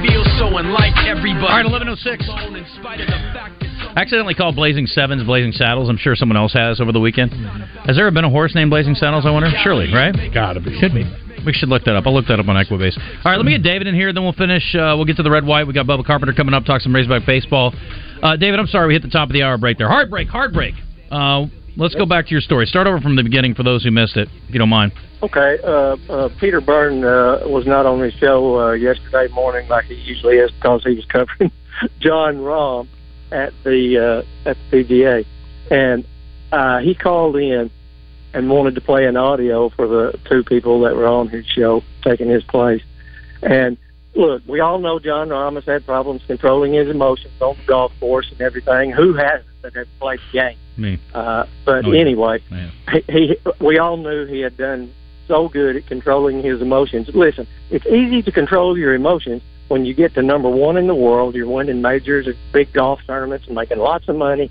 He feels so unlike everybody. All right, 11:06. In spite of the fact that some Accidentally called Blazing Sevens Blazing Saddles. I'm sure someone else has over the weekend. Has there ever been a horse named Blazing Saddles? I wonder. Surely, right? Gotta be. Should be. We should look that up. I'll look that up on Equibase. All right, let me get David in here, then we'll finish. Uh, we'll get to the red white. We got Bubba Carpenter coming up, talk some Razorback baseball. Uh, David, I'm sorry we hit the top of the hour break there. Heartbreak, heartbreak. Uh, let's go back to your story. Start over from the beginning for those who missed it, if you don't mind. Okay, uh, uh, Peter Byrne uh, was not on his show uh, yesterday morning like he usually is because he was covering Jon Rahm at the uh, at the PGA, and uh, he called in and wanted to play an audio for the two people that were on his show taking his place. And look, we all know Jon Rahm has had problems controlling his emotions on the golf course and everything. Who hasn't that has played the game? Me. Uh, but Oh, yeah. anyway, Yeah. he, he we all knew he had done so good at controlling his emotions. Listen, it's easy to control your emotions when you get to number one in the world. You're winning majors at big golf tournaments and making lots of money.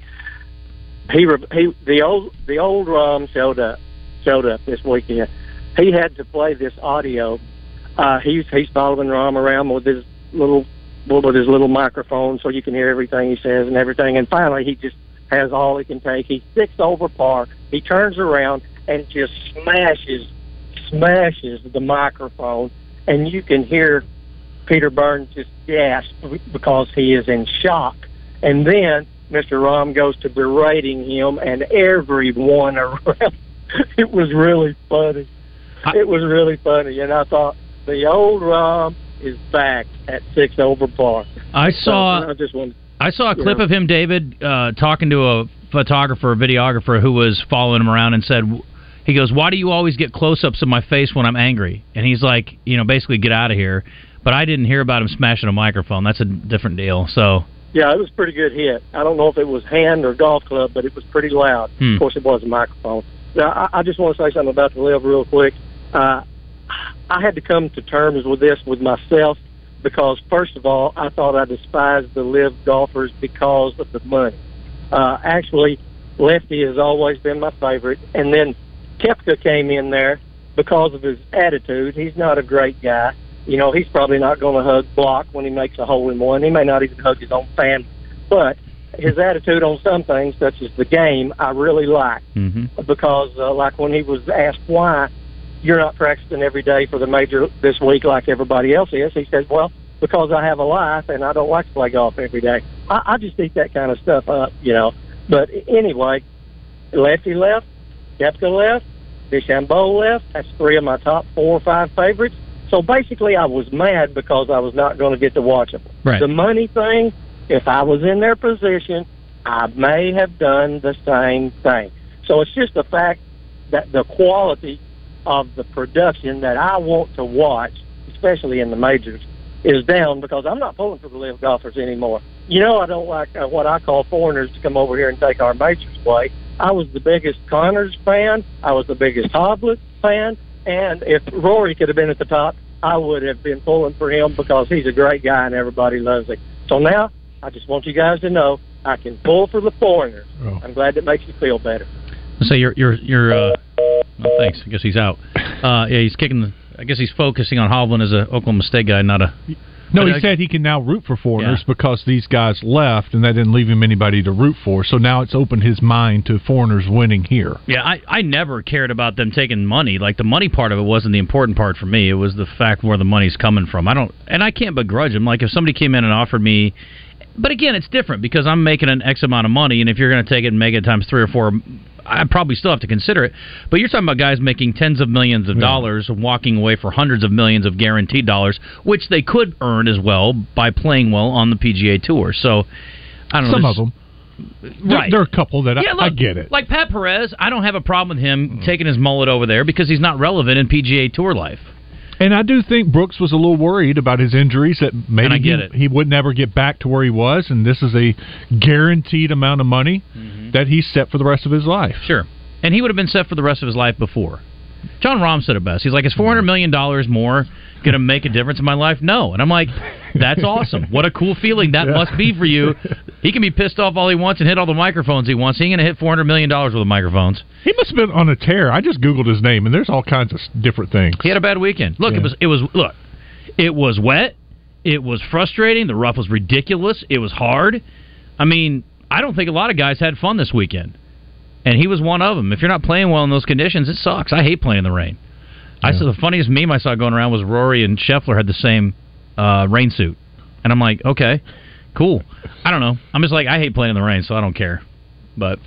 He re- he the old the old Rahm showed up showed up this weekend. He had to play this audio. Uh, he's he's following Rahm around with his little with his little microphone so you can hear everything he says and everything. And finally, he just has all he can take. He six over par. He turns around and just smashes smashes the microphone, and you can hear Peter Burns just gasp because he is in shock. And then Mr. Rahm goes to berating him and everyone around. It was really funny. It was really funny, and I thought the old Rob is back at six over par. I So, saw I just wanted. I saw a clip know. of him, David, uh, talking to a photographer, a videographer who was following him around and said, he goes, "Why do you always get close-ups of my face when I'm angry?" And he's like, you know, basically get out of here. But I didn't hear about him smashing a microphone. That's a different deal. So Yeah, it was a pretty good hit. I don't know if it was hand or golf club, but it was pretty loud. Hmm. Of course, it was a microphone. Now, I, I just want to say something about the live real quick. Uh, I had to come to terms with this with myself because, first of all, I thought I despised the live golfers because of the money. Uh, actually, Lefty has always been my favorite, and then Koepka came in there because of his attitude. He's not a great guy. You know, he's probably not going to hug Block when he makes a hole in one. He may not even hug his own family. But his attitude on some things, such as the game, I really like hmm because, uh, like when he was asked why you're not practicing every day for the major this week like everybody else is, he says, "Well, because I have a life and I don't like to play golf every day. I, I just eat that kind of stuff up, you know." But anyway, Lefty left, Koepka left, DeChambeau left. That's three of my top four or five favorites. So basically, I was mad because I was not going to get to watch them. Right. The money thing, if I was in their position, I may have done the same thing. So it's just the fact that the quality of the production that I want to watch, especially in the majors, is down because I'm not pulling for the live golfers anymore. You know, I don't like uh, what I call foreigners to come over here and take our majors play. I was the biggest Conners fan. I was the biggest Hovland fan. And if Rory could have been at the top, I would have been pulling for him because he's a great guy and everybody loves him. So now, I just want you guys to know I can pull for the foreigners. Oh. I'm glad that makes you feel better. So you're you're you're. Uh, oh, thanks. I guess he's out. Uh, yeah, he's kicking. The, I guess he's focusing on Hovland as a Oklahoma State guy, not a. No, he I- said he can now root for foreigners Yeah. because these guys left and that didn't leave him anybody to root for. So now it's opened his mind to foreigners winning here. Yeah, I, I never cared about them taking money. Like the money part of it wasn't the important part for me. It was the fact where the money's coming from. I don't, and I can't begrudge them. Like if somebody came in and offered me, but again, it's different because I'm making an X amount of money, and if you're going to take it and make it times three or four, I probably still have to consider it. But you're talking about guys making tens of millions of dollars and walking away for hundreds of millions of guaranteed dollars, which they could earn as well by playing well on the PGA Tour. So I don't know. Some of them. Right. there are a couple that Yeah, I, I get it. Like Pat Perez, I don't have a problem with him mm. taking his mullet over there because he's not relevant in PGA Tour life. And I do think Brooks was a little worried about his injuries that maybe he, he would never get back to where he was, and this is a guaranteed amount of money Mm-hmm. that he's set for the rest of his life. Sure. And he would have been set for the rest of his life before. Jon Rahm said it best. He's like, is $400 million more going to make a difference in my life? No. And I'm like, that's awesome. What a cool feeling that must be for you. He can be pissed off all he wants and hit all the microphones he wants. He ain't going to hit $400 million worth of microphones. He must have been on a tear. I just googled his name, and there's all kinds of different things. He had a bad weekend. Look, Yeah. it was, it was, look, it was wet. It was frustrating. The rough was ridiculous. It was hard. I mean, I don't think a lot of guys had fun this weekend. And he was one of them. If you're not playing well in those conditions, it sucks. I hate playing in the rain. I saw the funniest meme I saw going around was Rory and Scheffler had the same uh, rain suit, and I'm like, okay, cool. I don't know. I'm just like, I hate playing in the rain, so I don't care. But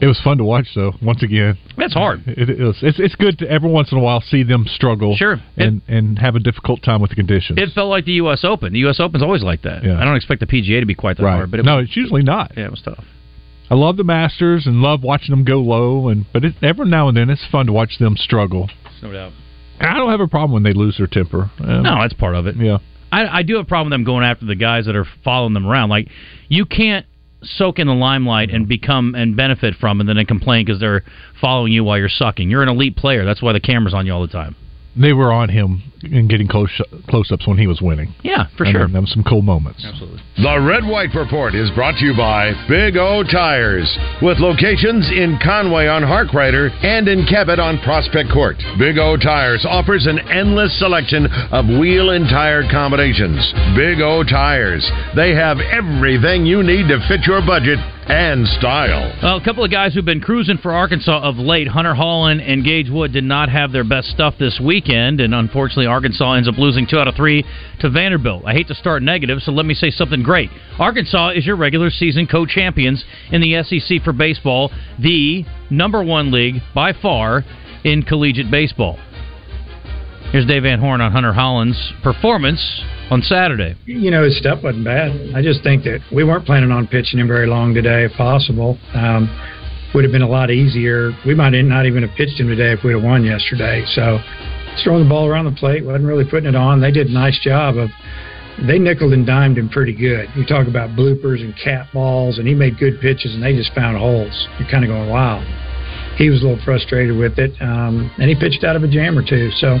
It was fun to watch, though. Once again, that's hard. it is. It's it's good to every once in a while see them struggle, Sure. and and have a difficult time with the conditions. It felt like the U.S. Open. The U.S. Open's always like that. Yeah. I don't expect the PGA to be quite that right? hard, but it no, was, it's usually not. yeah, it was tough. I love the Masters and love watching them go low, and but it, every now and then it's fun to watch them struggle. No doubt. And I don't have a problem when they lose their temper. Um, No, that's part of it. yeah, I, I do have a problem with them going after the guys that are following them around. Like, you can't soak in the limelight and become and benefit from, and then they complain because they're following you while you're sucking. You're an elite player. That's why the camera's on you all the time. they were on him and getting close close ups when he was winning. Yeah, for I sure. mean, was some cool moments. Absolutely. The Red White Report is brought to you by Big O Tires, with locations in Conway on Harkrider and in Cabot on Prospect Court. Big O Tires offers an endless selection of wheel and tire combinations. Big O Tires, they have everything you need to fit your budget and style. Well, a couple of guys who've been cruising for Arkansas of late, Hunter Hollan and Gage Wood, did not have their best stuff this weekend, and unfortunately, Arkansas ends up losing two out of three to Vanderbilt. I hate to start negative, so let me say something great. Arkansas is your regular season co champions in the SEC for baseball, the number one league by far in collegiate baseball. Here's Dave Van Horn on Hunter Hollan's performance on Saturday. you know, his stuff wasn't bad. I just think that we weren't planning on pitching him very long today, if possible. Um, would have been a lot easier. We might not even have pitched him today if we'd have won yesterday. So, throwing the ball around the plate, wasn't really putting it on. They did a nice job of. They nickled and dimed him pretty good. You talk about bloopers and cat balls, and he made good pitches, and they just found holes. You're kind of going, wow. He was a little frustrated with it, um, and he pitched out of a jam or two. So,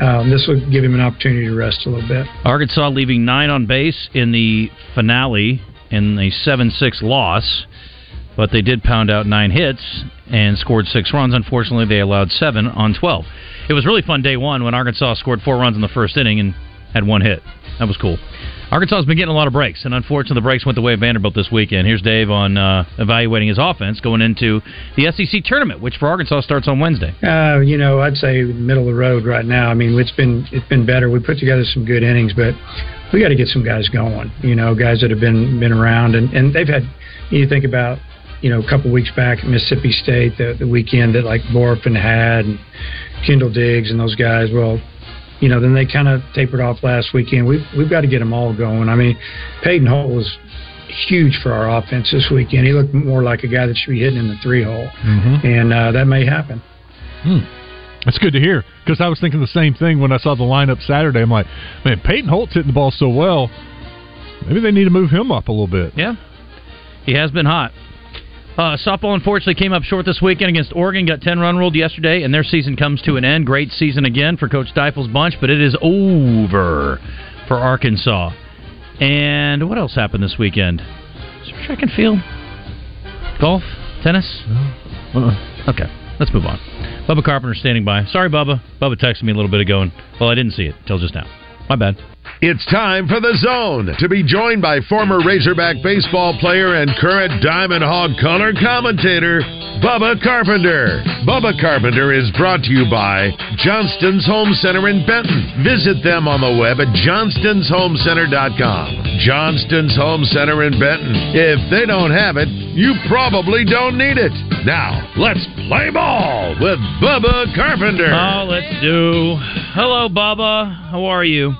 um, this will give him an opportunity to rest a little bit. Arkansas leaving nine on base in the finale in a 7 6 loss, but they did pound out nine hits and scored six runs. Unfortunately, they allowed seven on 12. It was really fun day one when Arkansas scored four runs in the first inning and had one hit. That was cool. Arkansas has been getting a lot of breaks, and unfortunately, the breaks went the way of Vanderbilt this weekend. Here's Dave on uh, evaluating his offense going into the SEC tournament, which for Arkansas starts on Wednesday. Uh, you know, I'd say middle of the road right now. I mean, it's been it's been better. We put together some good innings, but we got to get some guys going. You know, guys that have been been around and and they've had. You think about you know a couple weeks back at Mississippi State, the the weekend that like Bohrofen had and Kendall Diggs and those guys. Well, you know, then they kind of tapered off last weekend. We've we've got to get them all going. I mean, Peyton Holt was huge for our offense this weekend. He looked more like a guy that should be hitting in the three hole, Mm-hmm. and uh, that may happen. That's good to hear because I was thinking the same thing when I saw the lineup Saturday. I'm like, man, Peyton Holt's hitting the ball so well. Maybe they need to move him up a little bit. Yeah, he has been hot. Uh, softball unfortunately came up short this weekend against Oregon. Got ten run ruled yesterday, and their season comes to an end. Great season again for Coach Deifel's bunch, but it is over for Arkansas. And what else happened this weekend? Track and field, golf, tennis. Uh-uh. Okay, let's move on. Bubba Carpenter standing by. Sorry, Bubba. Bubba texted me a little bit ago, and well, I didn't see it till just now. My bad. It's time for the zone to be joined by former Razorback baseball player and current Diamond Hog color commentator, Bubba Carpenter. Bubba Carpenter is brought to you by Johnston's Home Center in Benton. Visit them on the web at johnstonsHomecenter.com. Johnston's Home Center in Benton. If they don't have it, you probably don't need it. Now, let's play ball with Bubba Carpenter. Oh, let's do. Hello, Bubba. How are you?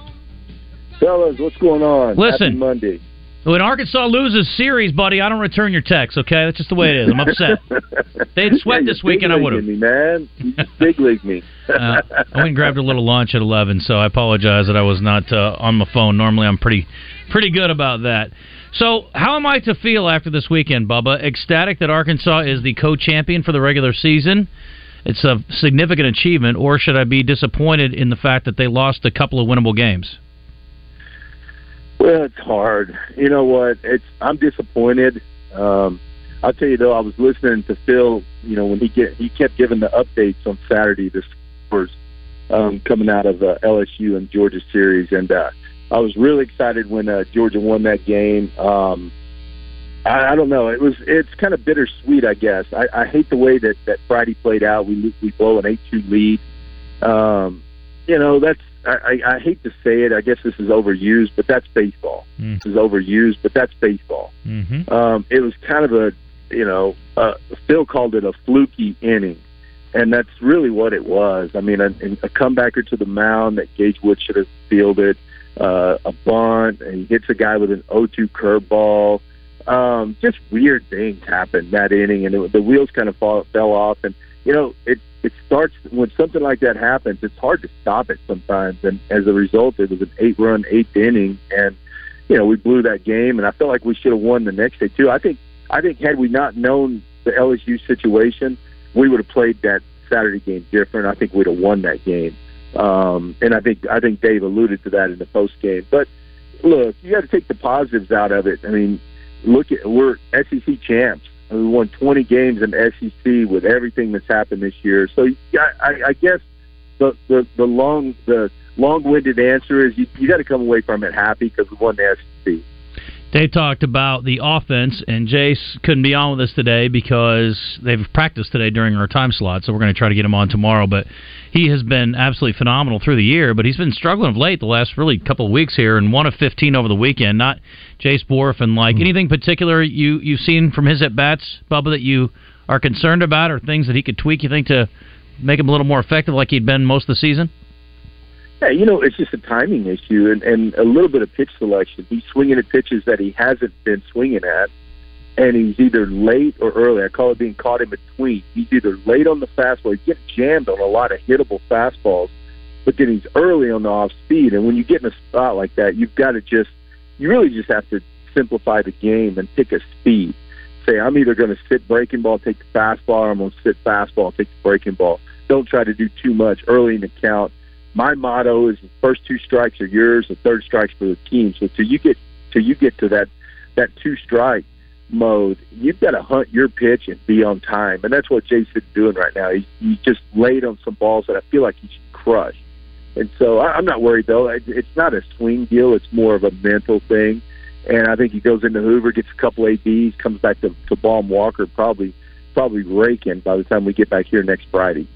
Fellas, what's going on? Listen. Happy Monday. When Arkansas loses series, buddy, I don't return your text. Okay, that's just the way it is. I'm upset. They'd swept Yeah, this weekend, I would have. Me, man. You just big league me. uh, I went and grabbed a little lunch at eleven, so I apologize that I was not uh, on my phone. Normally, I'm pretty pretty good about that. So, how am I to feel after this weekend, Bubba? Ecstatic that Arkansas is the co-champion for the regular season. It's a significant achievement, or should I be disappointed in the fact that they lost a couple of winnable games? Well, it's hard. You know what? It's I'm disappointed. Um, I'll tell you though, I was listening to Phil. You know, when he get he kept giving the updates on Saturday, the scores um, coming out of uh, LSU and Georgia series, and uh, I was really excited when uh, Georgia won that game. Um, I, I don't know. It was it's kind of bittersweet, I guess. I, I hate the way that that Friday played out. We we blow an eight two lead. Um, you know, that's I, I, I hate to say it. I guess this is overused, but that's baseball. Mm. This is overused, but that's baseball. Mm-hmm. Um, it was kind of a, you know, uh, Phil called it a fluky inning, and that's really what it was. I mean, a, a comebacker to the mound that Gage Wood should have fielded, uh, a bunt, and he hits a guy with an 0-2 curveball. Um, just weird things happened that inning, and it, the wheels kind of fall, fell off. And you know, it it starts when something like that happens. It's hard to stop it sometimes, and as a result, it was an eight-run eighth inning, and you know we blew that game. And I felt like we should have won the next day too. I think I think had we not known the LSU situation, we would have played that Saturday game different. I think we'd have won that game. Um, and I think I think Dave alluded to that in the post game. But look, you got to take the positives out of it. I mean, look at we're SEC champs. We won 20 games in SEC with everything that's happened this year. So I, I, I guess the, the the long the long-winded answer is you, you got to come away from it happy because we won the SEC. Dave talked about the offense, and Jace couldn't be on with us today because they've practiced today during our time slot, so we're going to try to get him on tomorrow. But he has been absolutely phenomenal through the year, but he's been struggling of late the last really couple of weeks here, and one of 15 over the weekend. Not Jace Borf, and like hmm. anything particular you you've seen from his at bats, Bubba, that you are concerned about, or things that he could tweak. You think to make him a little more effective, like he'd been most of the season. Yeah, you know, it's just a timing issue and, and a little bit of pitch selection. He's swinging at pitches that he hasn't been swinging at, and he's either late or early. I call it being caught in between. He's either late on the fastball, he's getting jammed on a lot of hittable fastballs, but then he's early on the off speed. And when you get in a spot like that, you've got to just, you really just have to simplify the game and pick a speed. Say, I'm either going to sit breaking ball, take the fastball, or I'm going to sit fastball, take the breaking ball. Don't try to do too much early in the count my motto is the first two strikes are yours, the third strikes for the team. So till you get till you get to that that two strike mode, you've got to hunt your pitch and be on time, and that's what Jason's doing right now. He, he just laid on some balls that I feel like he should crush, and so I, I'm not worried though. It, it's not a swing deal; it's more of a mental thing. And I think he goes into Hoover, gets a couple ABs, comes back to to Baum Walker, probably probably raking by the time we get back here next Friday.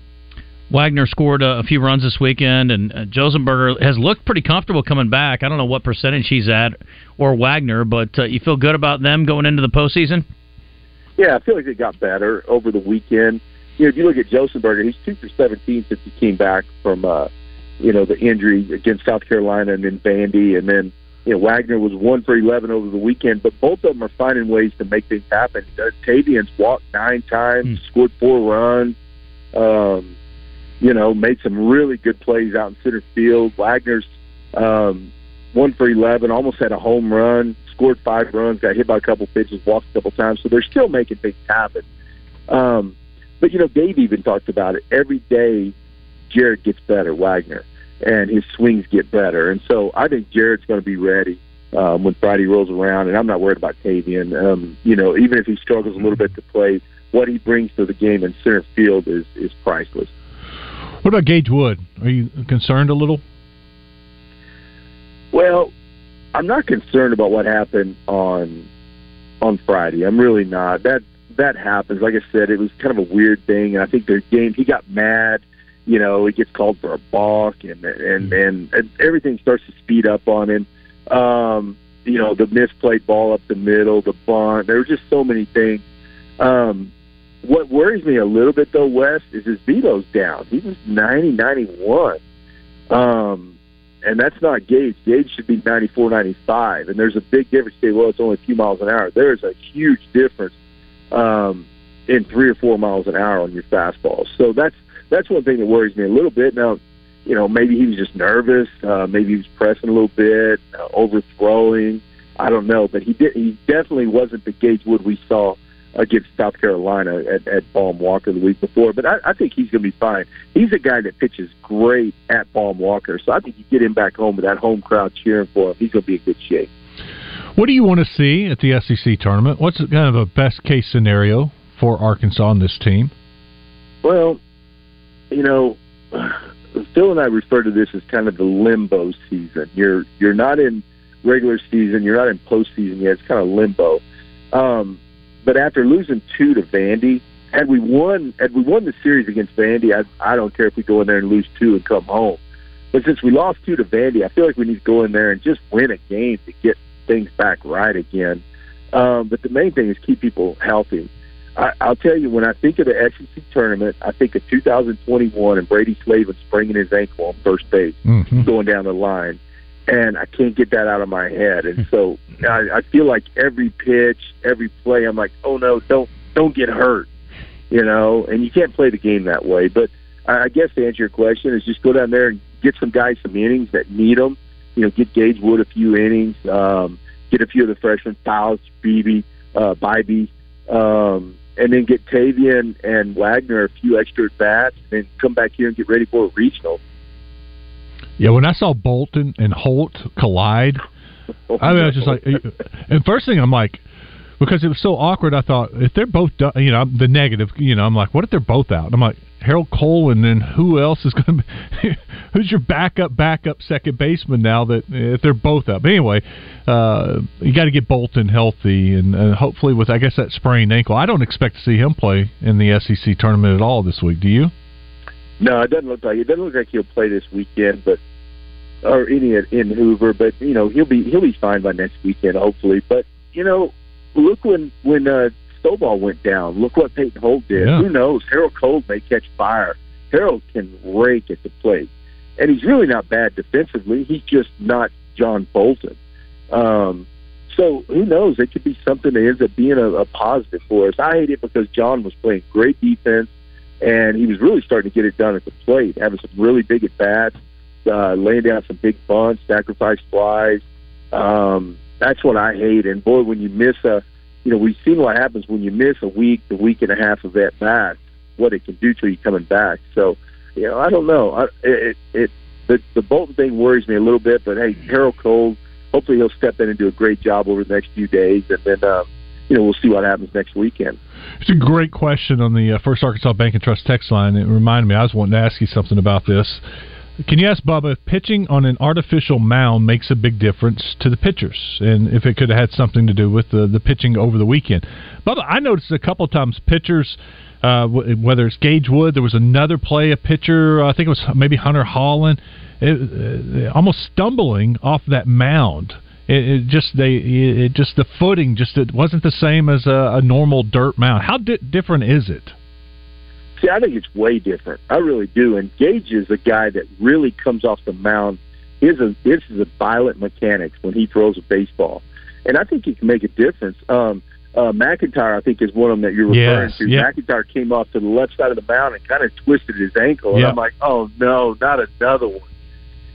Wegner scored a, a few runs this weekend, and uh, Josenberger has looked pretty comfortable coming back. I don't know what percentage he's at, or Wegner, but uh, you feel good about them going into the postseason? Yeah, I feel like they got better over the weekend. You know, if you look at Josenberger, he's two for seventeen since he came back from uh, you know the injury against South Carolina and then Vandy, and then you know Wegner was one for eleven over the weekend. But both of them are finding ways to make things happen. Tavian's walked nine times, scored four runs. Um, you know, made some really good plays out in center field. Wegner's um, one for eleven, almost had a home run, scored five runs, got hit by a couple pitches, walked a couple times. So they're still making things happen. Um, but you know, Dave even talked about it. Every day, Jared gets better, Wegner, and his swings get better. And so I think Jared's going to be ready um, when Friday rolls around. And I'm not worried about Tavian. Um, you know, even if he struggles a little bit to play, what he brings to the game in center field is is priceless. What about Gage Wood? Are you concerned a little? Well, I'm not concerned about what happened on on Friday. I'm really not. That that happens. Like I said, it was kind of a weird thing, and I think their game. He got mad. You know, he gets called for a balk, and and and, and everything starts to speed up on him. Um, you know, the misplayed ball up the middle, the bunt. There were just so many things. Um, what worries me a little bit though, Wes, is his veto's down. He was 90, 91. Um, and that's not Gage. Gage should be 94, 95. And there's a big difference. Say, well, it's only a few miles an hour. There's a huge difference um, in three or four miles an hour on your fastball. So that's that's one thing that worries me a little bit. Now, you know, maybe he was just nervous. Uh, maybe he was pressing a little bit, uh, overthrowing. I don't know, but he did. He definitely wasn't the Gage Wood we saw against South Carolina at, at Baum Walker the week before. But I, I think he's going to be fine. He's a guy that pitches great at Baum Walker, so I think you get him back home with that home crowd cheering for him. He's going to be in good shape. What do you want to see at the SEC tournament? What's kind of a best case scenario for Arkansas on this team? Well, you know, Phil and I refer to this as kind of the limbo season. You're you're not in regular season, you're not in postseason yet. It's kind of limbo. Um, but after losing two to Vandy, had we won had we won the series against Vandy, I I don't care if we go in there and lose two and come home. But since we lost two to Vandy, I feel like we need to go in there and just win a game to get things back right again. Um, but the main thing is keep people healthy. I, I'll tell you, when I think of the SEC tournament, I think of 2021 and Brady Slavens spraining his ankle on first base, mm-hmm. going down the line, and I can't get that out of my head. And so I, I feel like every pitch, every play, I'm like, oh no, don't don't get hurt, you know. And you can't play the game that way. But I, I guess to answer your question is just go down there and get some guys some innings that need them. You know, get Gage Wood a few innings, um, get a few of the freshmen, Foutch, Beebe, uh, Bybee, um, and then get Tavian and Wegner a few extra at bats, and then come back here and get ready for a regional. Yeah, when I saw Bolton and Holt collide, I mean, I was just like, and first thing I'm like, because it was so awkward. I thought if they're both, done, you know, the negative, you know, I'm like, what if they're both out? I'm like Harold Cole, and then who else is going to be? who's your backup, backup second baseman now that if they're both up? But anyway, uh, you got to get Bolton healthy, and uh, hopefully with I guess that sprained ankle, I don't expect to see him play in the SEC tournament at all this week. Do you? No, it doesn't look like it doesn't look like he'll play this weekend, but or any in Hoover. But you know he'll be he'll be fine by next weekend, hopefully. But you know, look when when uh, Stovall went down. Look what Peyton Holt did. Yeah. Who knows? Harold Cole may catch fire. Harold can rake at the plate, and he's really not bad defensively. He's just not John Bolton. Um, so who knows? It could be something that ends up being a, a positive for us. I hate it because John was playing great defense, and he was really starting to get it done at the plate, having some really big at bats, uh, laying down some big bunts, sacrifice flies. Um, that's what I hate. And boy, when you miss a, you know, we've seen what happens when you miss a week, the week and a half of that bat, what it can do to you coming back. So, you know, I don't know. I, it, it, the, the Bolton thing worries me a little bit, but hey, Harold Cole, hopefully he'll step in and do a great job over the next few days, and then, um, you know, we'll see what happens next weekend. It's a great question on the uh, First Arkansas Bank and Trust text line. It reminded me I was wanting to ask you something about this. Can you ask Bubba if pitching on an artificial mound makes a big difference to the pitchers, and if it could have had something to do with the the pitching over the weekend? Bubba, I noticed a couple times pitchers. Uh, whether it's Gage Wood, there was another play, a pitcher, I think it was maybe Hunter Hollan, it, uh, almost stumbling off that mound. It, it just they it just the footing just it wasn't the same as a, a normal dirt mound. How di- different is it? See, I think it's way different. I really do. And Gage is a guy that really comes off the mound. His a this is a violent mechanics when he throws a baseball, and I think he can make a difference. Um, uh, McEntire, I think, is one of them that you're referring Yes, to. yeah. McEntire came off to the left side of the mound and kind of twisted his ankle, and. I'm like, oh no, not another one,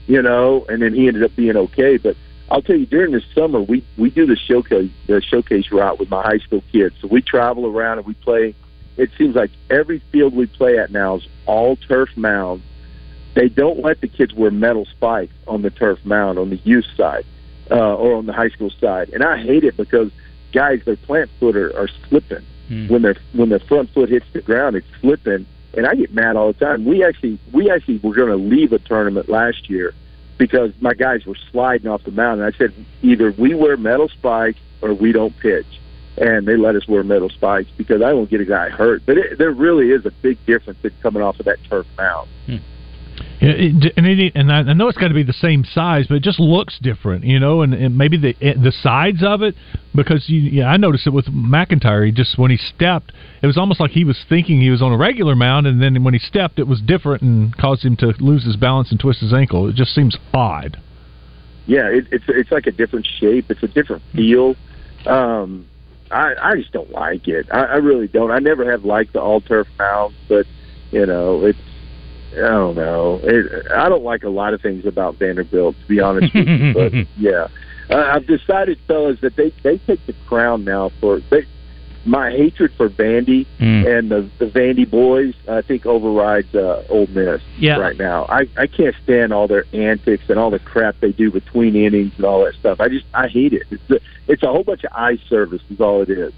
you know. And then he ended up being okay, but. I'll tell you, during the summer, we we do the showcase the showcase route with my high school kids. So we travel around and we play it seems like every field we play at now is all turf mounds. They don't let the kids wear metal spikes on the turf mound on the youth side uh, or on the high school side, and I hate it because guys, their plant foot are, are slipping when their when their front foot hits the ground. It's slipping, and I get mad all the time. We actually we actually were going to leave a tournament last year because my guys were sliding off the mound, and I said either we wear metal spikes or we don't pitch and they let us wear metal spikes because I won't get a guy hurt. But it, there really is a big difference in coming off of that turf mound. Yeah, and it, and I know it's got to be the same size, but it just looks different, you know. And, and maybe the the sides of it, because you, yeah, I noticed it with McEntire. He just when he stepped, it was almost like he was thinking he was on a regular mound, and then when he stepped, it was different and caused him to lose his balance and twist his ankle. It just seems odd. Yeah, it, it's it's like a different shape. It's a different feel. Um, I I just don't like it. I, I really don't. I never have liked the all turf mound, but you know it's I don't know. It, I don't like a lot of things about Vanderbilt, to be honest with you. But yeah, uh, I've decided, fellas, that they they take the crown now for they. My hatred for Vandy Mm. and the the Vandy boys, I think, overrides uh, Ole Miss Yeah. right now. I I can't stand all their antics and all the crap they do between innings and all that stuff. I just I hate it. It's a, it's a whole bunch of eye service, is all it is.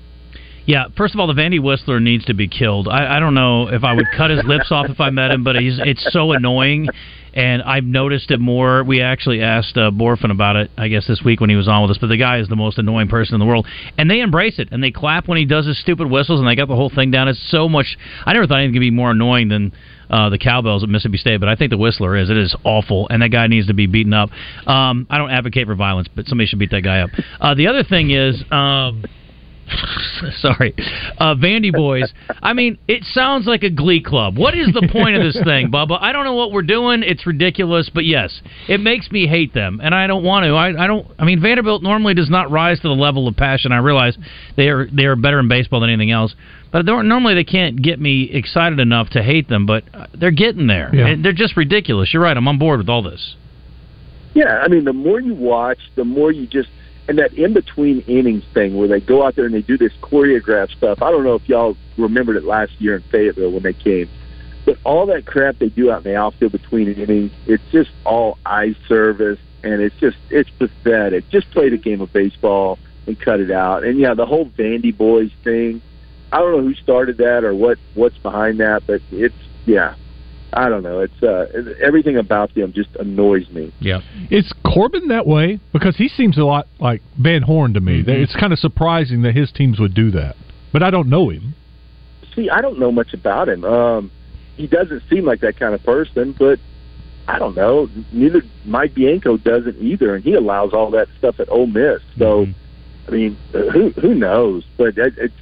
Yeah, first of all, the Vandy Whistler needs to be killed. I, I don't know if I would cut his lips off if I met him, but he's it's so annoying, and I've noticed it more. We actually asked uh, Bohrofen about it, I guess, this week when he was on with us. But the guy is the most annoying person in the world, and they embrace it and they clap when he does his stupid whistles, and they got the whole thing down. It's so much. I never thought anything could be more annoying than. Uh, the cowbells at Mississippi State, but I think the Whistler is. It is awful, and that guy needs to be beaten up. Um, I don't advocate for violence, but somebody should beat that guy up. Uh, the other thing is, um, Sorry, uh, Vandy boys. I mean, it sounds like a glee club. What is the point of this thing, Bubba? I don't know what we're doing. It's ridiculous, but yes, it makes me hate them, and I don't want to. I, I don't. I mean, Vanderbilt normally does not rise to the level of passion. I realize they are they are better in baseball than anything else, but they're, normally they can't get me excited enough to hate them. But uh, they're getting there. Yeah. And they're just ridiculous. You're right. I'm on board with all this. Yeah, I mean, the more you watch, the more you just and that in between innings thing where they go out there and they do this choreographed stuff. I don't know if y'all remembered it last year in Fayetteville when they came, but all that crap they do out in the outfield between innings, it's just all eye service, and it's just it's pathetic. Just play the game of baseball and cut it out. And yeah, the whole Vandy boys thing. I don't know who started that or what what's behind that, but it's yeah. I don't know. It's uh, everything about them just annoys me. Yeah. Is Corbin that way? Because he seems a lot like Van Horn to me. Mm-hmm. It's kind of surprising that his teams would do that. But I don't know him. See, I don't know much about him. Um, he doesn't seem like that kind of person, but I don't know. Neither Mike Bianco doesn't either, and he allows all that stuff at Ole Miss. So, I mean, uh, who who knows? But it, it's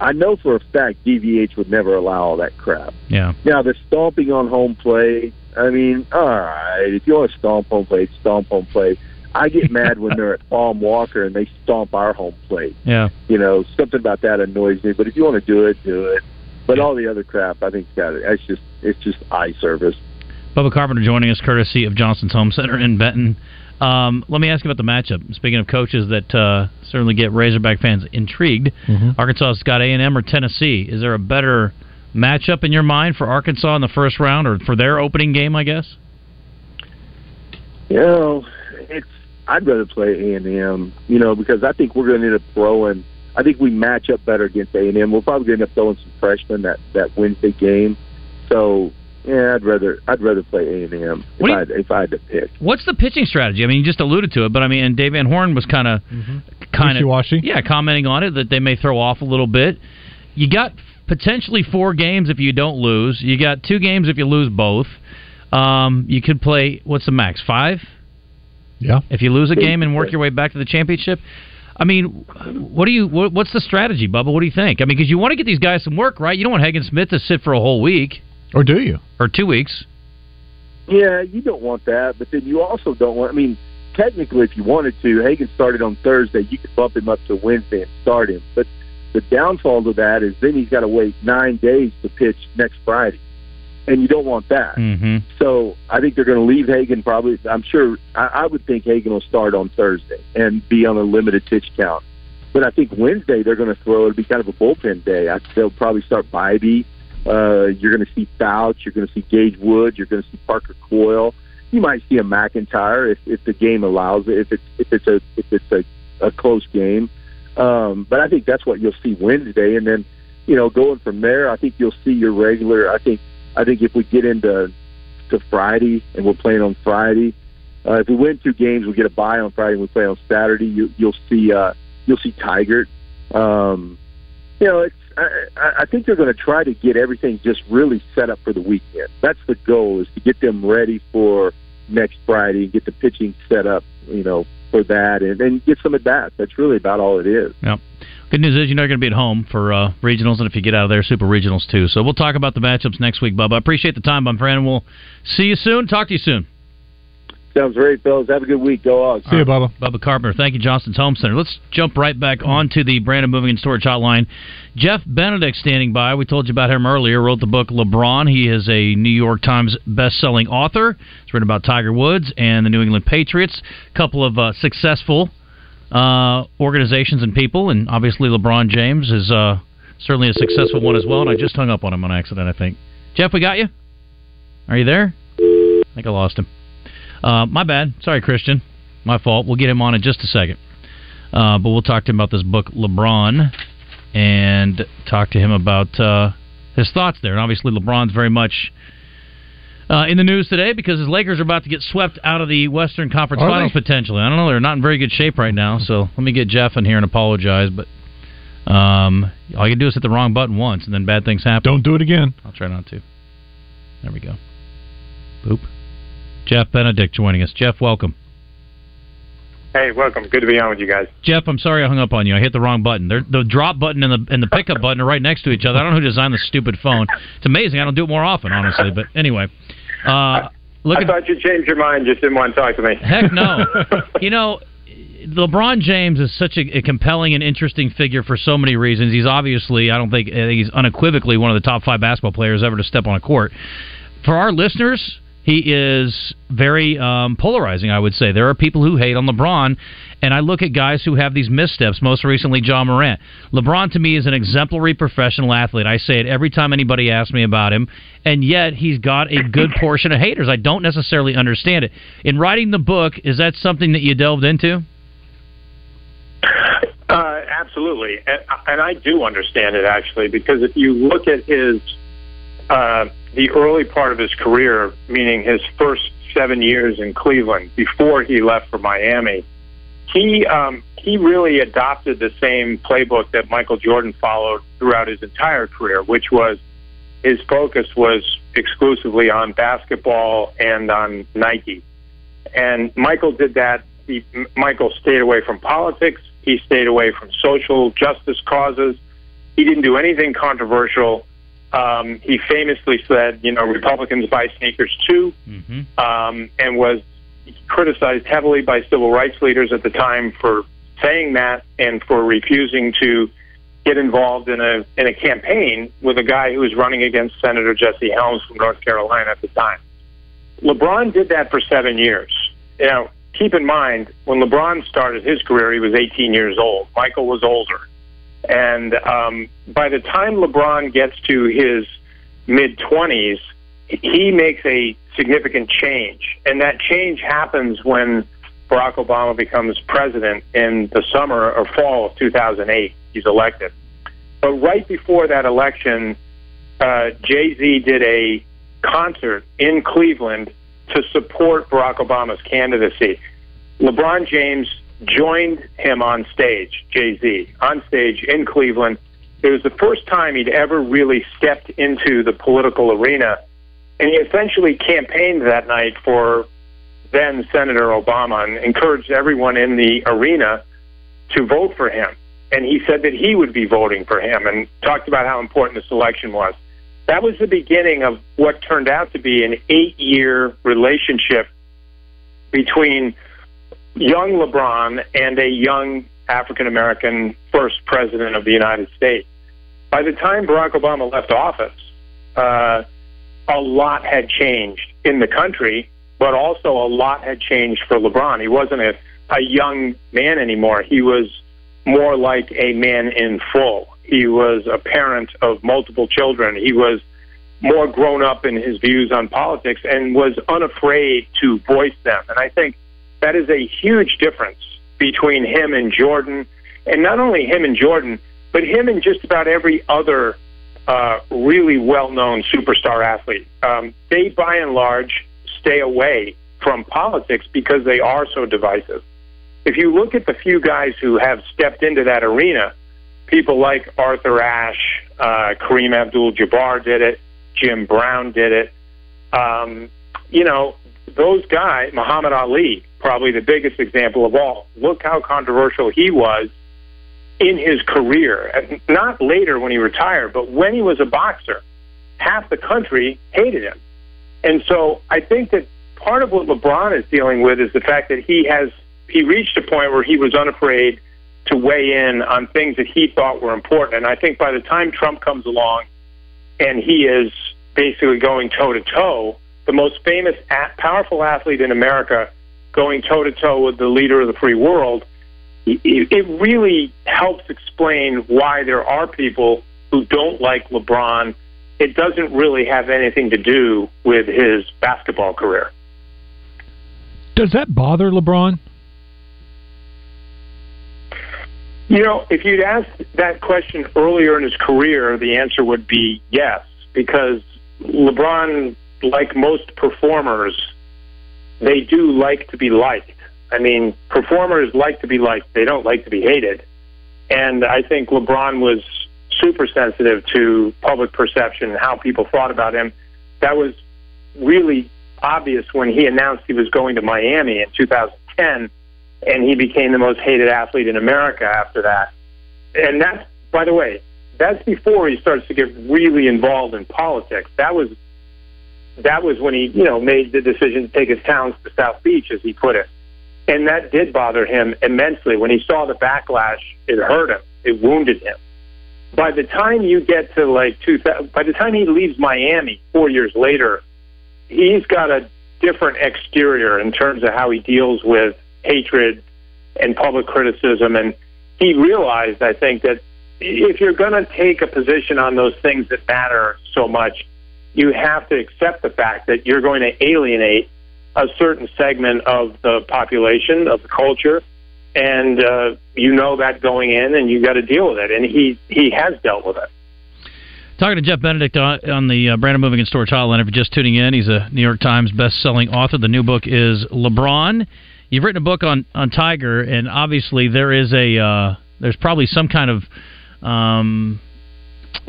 I know for a fact DVH would never allow all that crap. Yeah. Now the stomping on home plate. I mean, all right, if you want to stomp home plate, stomp home plate. I get mad when they're at Baum Walker and they stomp our home plate. Yeah. You know, something about that annoys me. But if you want to do it, do it. But all the other crap, I think, got it. It's just it's just eye service. Bubba Carpenter joining us, courtesy of Johnston's Home Center in Benton. Um, let me ask you about the matchup. Speaking of coaches that uh, certainly get Razorback fans intrigued, Arkansas's got A and M or Tennessee. Is there a better matchup in your mind for Arkansas in the first round or for their opening game? I guess. You know, it's I'd rather play A and M. You know, because I think we're going to end up throwing. I think we match up better against A and M. We're probably going to end up throwing some freshmen that that Wednesday game. So yeah, I'd rather I'd rather play A and M if What do you- I had- if I had to pick. What's the pitching strategy? I mean, you just alluded to it, but I mean, and Dave Van Horn was kind of, kind of, Wishy-washy. yeah, commenting on it that they may throw off a little bit. You got potentially four games if you don't lose. You got two games if you lose both. Um, you could play what's the max five? Yeah. If you lose a game and work your way back to the championship. I mean, what do you? What, what's the strategy, Bubba? What do you think? I mean, because you want to get these guys some work, right? You don't want Hagen Smith to sit for a whole week Or do you? or two weeks. Yeah, you don't want that, but then you also don't want. I mean, technically, if you wanted to, Hagen started on Thursday. You could bump him up to Wednesday and start him. But the downfall to that is then he's got to wait nine days to pitch next Friday, and you don't want that. Mm-hmm. So I think they're going to leave Hagen probably. I'm sure. I, I would think Hagen will start on Thursday and be on a limited pitch count. But I think Wednesday they're going to throw. It'll be kind of a bullpen day. I, they'll probably start Bybee. Uh, you're going to see Foutch. You're going to see Gage Wood. You're going to see Parker Coyle. You might see a McEntire if, if the game allows it. If it's if it's a if it's a, a close game. Um, but I think that's what you'll see Wednesday, and then you know going from there, I think you'll see your regular. I think I think if we get into to Friday and we're playing on Friday, uh, if we win two games, we get a bye on Friday and we play on Saturday. You, you'll see uh, you'll see Tiger. Um, you know, it's I, I think they're going to try to get everything just really set up for the weekend. That's the goal is to get them ready for next Friday and get the pitching set up, you know, for that and, and get some at bats. That's really about all it is. Yep. Good news is you're going to be at home for uh, regionals, and if you get out of there, super regionals too. So we'll talk about the matchups next week, Bubba. I appreciate the time, my friend. We'll see you soon. Talk to you soon. Sounds great, fellas. Have a good week. Go on. See you, Bubba. Bubba Carpenter. Thank you, Johnston's Home Center. Let's jump right back onto the Brandon Moving and Storage Hotline. Jeff Benedict standing by. We told you about him earlier. Wrote the book LeBron. He is a New York Times best-selling author. He's written about Tiger Woods and the New England Patriots. A couple of uh, successful uh, organizations and people, and obviously LeBron James is uh, certainly a successful one as well. And I just hung up on him on accident. I think. Jeff, we got you. Are you there? I think I lost him. Uh, my bad. Sorry, Christian. My fault. We'll get him on in just a second. Uh, but we'll talk to him about this book, LeBron, and talk to him about uh, his thoughts there. And obviously, LeBron's very much uh, in the news today because his Lakers are about to get swept out of the Western Conference Are Finals they? potentially. I don't know. They're not in very good shape right now. So let me get Jeff in here and apologize. But um, all you can do is hit the wrong button once, and then bad things happen. Don't do it again. I'll try not to. There we go. Boop. Jeff Benedict joining us. Jeff, welcome. Hey, welcome. Good to be on with you guys. Jeff, I'm sorry I hung up on you. I hit the wrong button. They're, the drop button and the and the pickup button are right next to each other. I don't know who designed the stupid phone. It's amazing. I don't do it more often, honestly. But anyway, uh, look I at thought you changed your mind, just didn't want to talk to me. Heck no. you know, LeBron James is such a, a compelling and interesting figure for so many reasons. He's obviously, I don't think, I think he's unequivocally one of the top five basketball players ever to step on a court. For our listeners, he is very um, polarizing, I would say. There are people who hate on LeBron, and I look at guys who have these missteps, most recently John Morant. LeBron, to me, is an exemplary professional athlete. I say it every time anybody asks me about him, and yet he's got a good portion of haters. I don't necessarily understand it. In writing the book, is that something that you delved into? Uh, absolutely, and, and I do understand it actually because if you look at his uh, the early part of his career, meaning his first seven years in Cleveland before he left for Miami, he um, he really adopted the same playbook that Michael Jordan followed throughout his entire career, which was his focus was exclusively on basketball and on Nike. And Michael did that. He, Michael stayed away from politics. He stayed away from social justice causes. He didn't do anything controversial. Um, he famously said, you know, Republicans buy sneakers too, um, and was criticized heavily by civil rights leaders at the time for saying that and for refusing to get involved in a in a campaign with a guy who was running against Senator Jesse Helms from North Carolina at the time. LeBron did that for seven years. You know, keep in mind when LeBron started his career, he was 18 years old. Michael was older, and um, by the time LeBron gets to his mid 20s, he makes a significant change, and that change happens when Barack Obama becomes president in the summer or fall of 2008. He's elected. But right before that election, uh, Jay Z did a concert in Cleveland to support Barack Obama's candidacy. LeBron James joined him on stage, Jay Z, on stage in Cleveland. It was the first time he'd ever really stepped into the political arena. And he essentially campaigned that night for then Senator Obama and encouraged everyone in the arena to vote for him. And he said that he would be voting for him and talked about how important this election was. That was the beginning of what turned out to be an eight year relationship between young LeBron and a young African American first president of the United States. By the time Barack Obama left office, uh, a lot had changed in the country, but also a lot had changed for LeBron. He wasn't a, a young man anymore. He was more like a man in full. He was a parent of multiple children. He was more grown up in his views on politics and was unafraid to voice them. And I think that is a huge difference between him and Jordan, and not only him and Jordan, but him and just about every other uh, really well-known superstar athlete. Um, they, by and large, stay away from politics because they are so divisive. If you look at the few guys who have stepped into that arena, people like Arthur Ashe, Uh, Kareem Abdul-Jabbar did it. Jim Brown did it. Um, you know, those guys, Muhammad Ali, probably the biggest example of all. Look how controversial he was in his career. Not later when he retired, but when he was a boxer, half the country hated him. And so I think that part of what LeBron is dealing with is the fact that he has he reached a point where he was unafraid to weigh in on things that he thought were important. And I think by the time Trump comes along and he is basically going toe to toe, the most famous, powerful athlete in America going toe to toe with the leader of the free world, it, it really helps explain why there are people who don't like LeBron. It doesn't really have anything to do with his basketball career. Does that bother LeBron? You know, if you'd asked that question earlier in his career, the answer would be yes, because LeBron, like most performers, they do like to be liked. I mean, performers like to be liked, they don't like to be hated. And I think LeBron was super sensitive to public perception and how people thought about him. That was really obvious when he announced he was going to Miami in 2010 and he became the most hated athlete in America after that. And that's, by the way, that's before he starts to get really involved in politics. That was that was when he, you know, made the decision to take his talents to South Beach, as he put it. And that did bother him immensely. When he saw the backlash, it hurt him. It wounded him. By the time you get to like two, by the time he leaves Miami four years later, he's got a different exterior in terms of how he deals with hatred and public criticism. And he realized, I think, that if you're going to take a position on those things that matter so much, you have to accept the fact that you're going to alienate a certain segment of the population, of the culture, and uh, you know that going in, and you got to deal with it. And he he has dealt with it. Talking to Jeff Benedict on, on the uh, Brandon Moving and Storage Hotline. If you're just tuning in, he's a New York Times best-selling author. The new book is LeBron. You've written a book on on Tiger, and obviously there is a uh, there's probably some kind of um,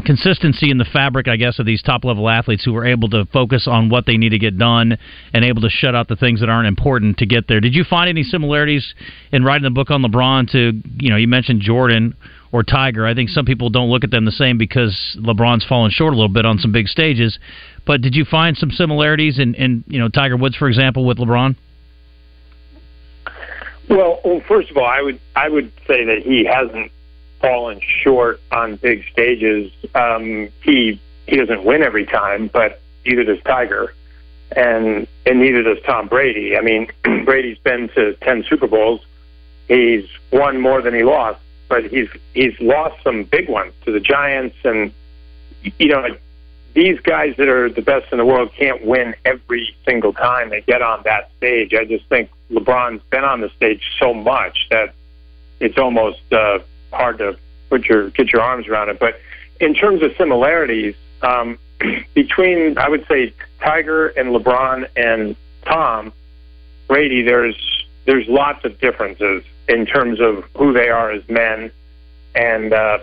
consistency in the fabric, I guess, of these top level athletes who were able to focus on what they need to get done and able to shut out the things that aren't important to get there. Did you find any similarities in writing the book on LeBron to, you know, you mentioned Jordan or Tiger? I think some people don't look at them the same because LeBron's fallen short a little bit on some big stages. But did you find some similarities in, in you know, Tiger Woods, for example, with LeBron? Well, well, first of all, I would I would say that he hasn't fallen short on big stages. Um, he he doesn't win every time, but neither does Tiger, and and neither does Tom Brady. I mean, Brady's been to ten Super Bowls. He's won more than he lost, but he's he's lost some big ones to the Giants, and you know these guys that are the best in the world can't win every single time they get on that stage. I just think LeBron's been on the stage so much that it's almost uh, hard to put your get your arms around it. But in terms of similarities um, between, I would say Tiger and LeBron and Tom Brady, there's there's lots of differences in terms of who they are as men and uh,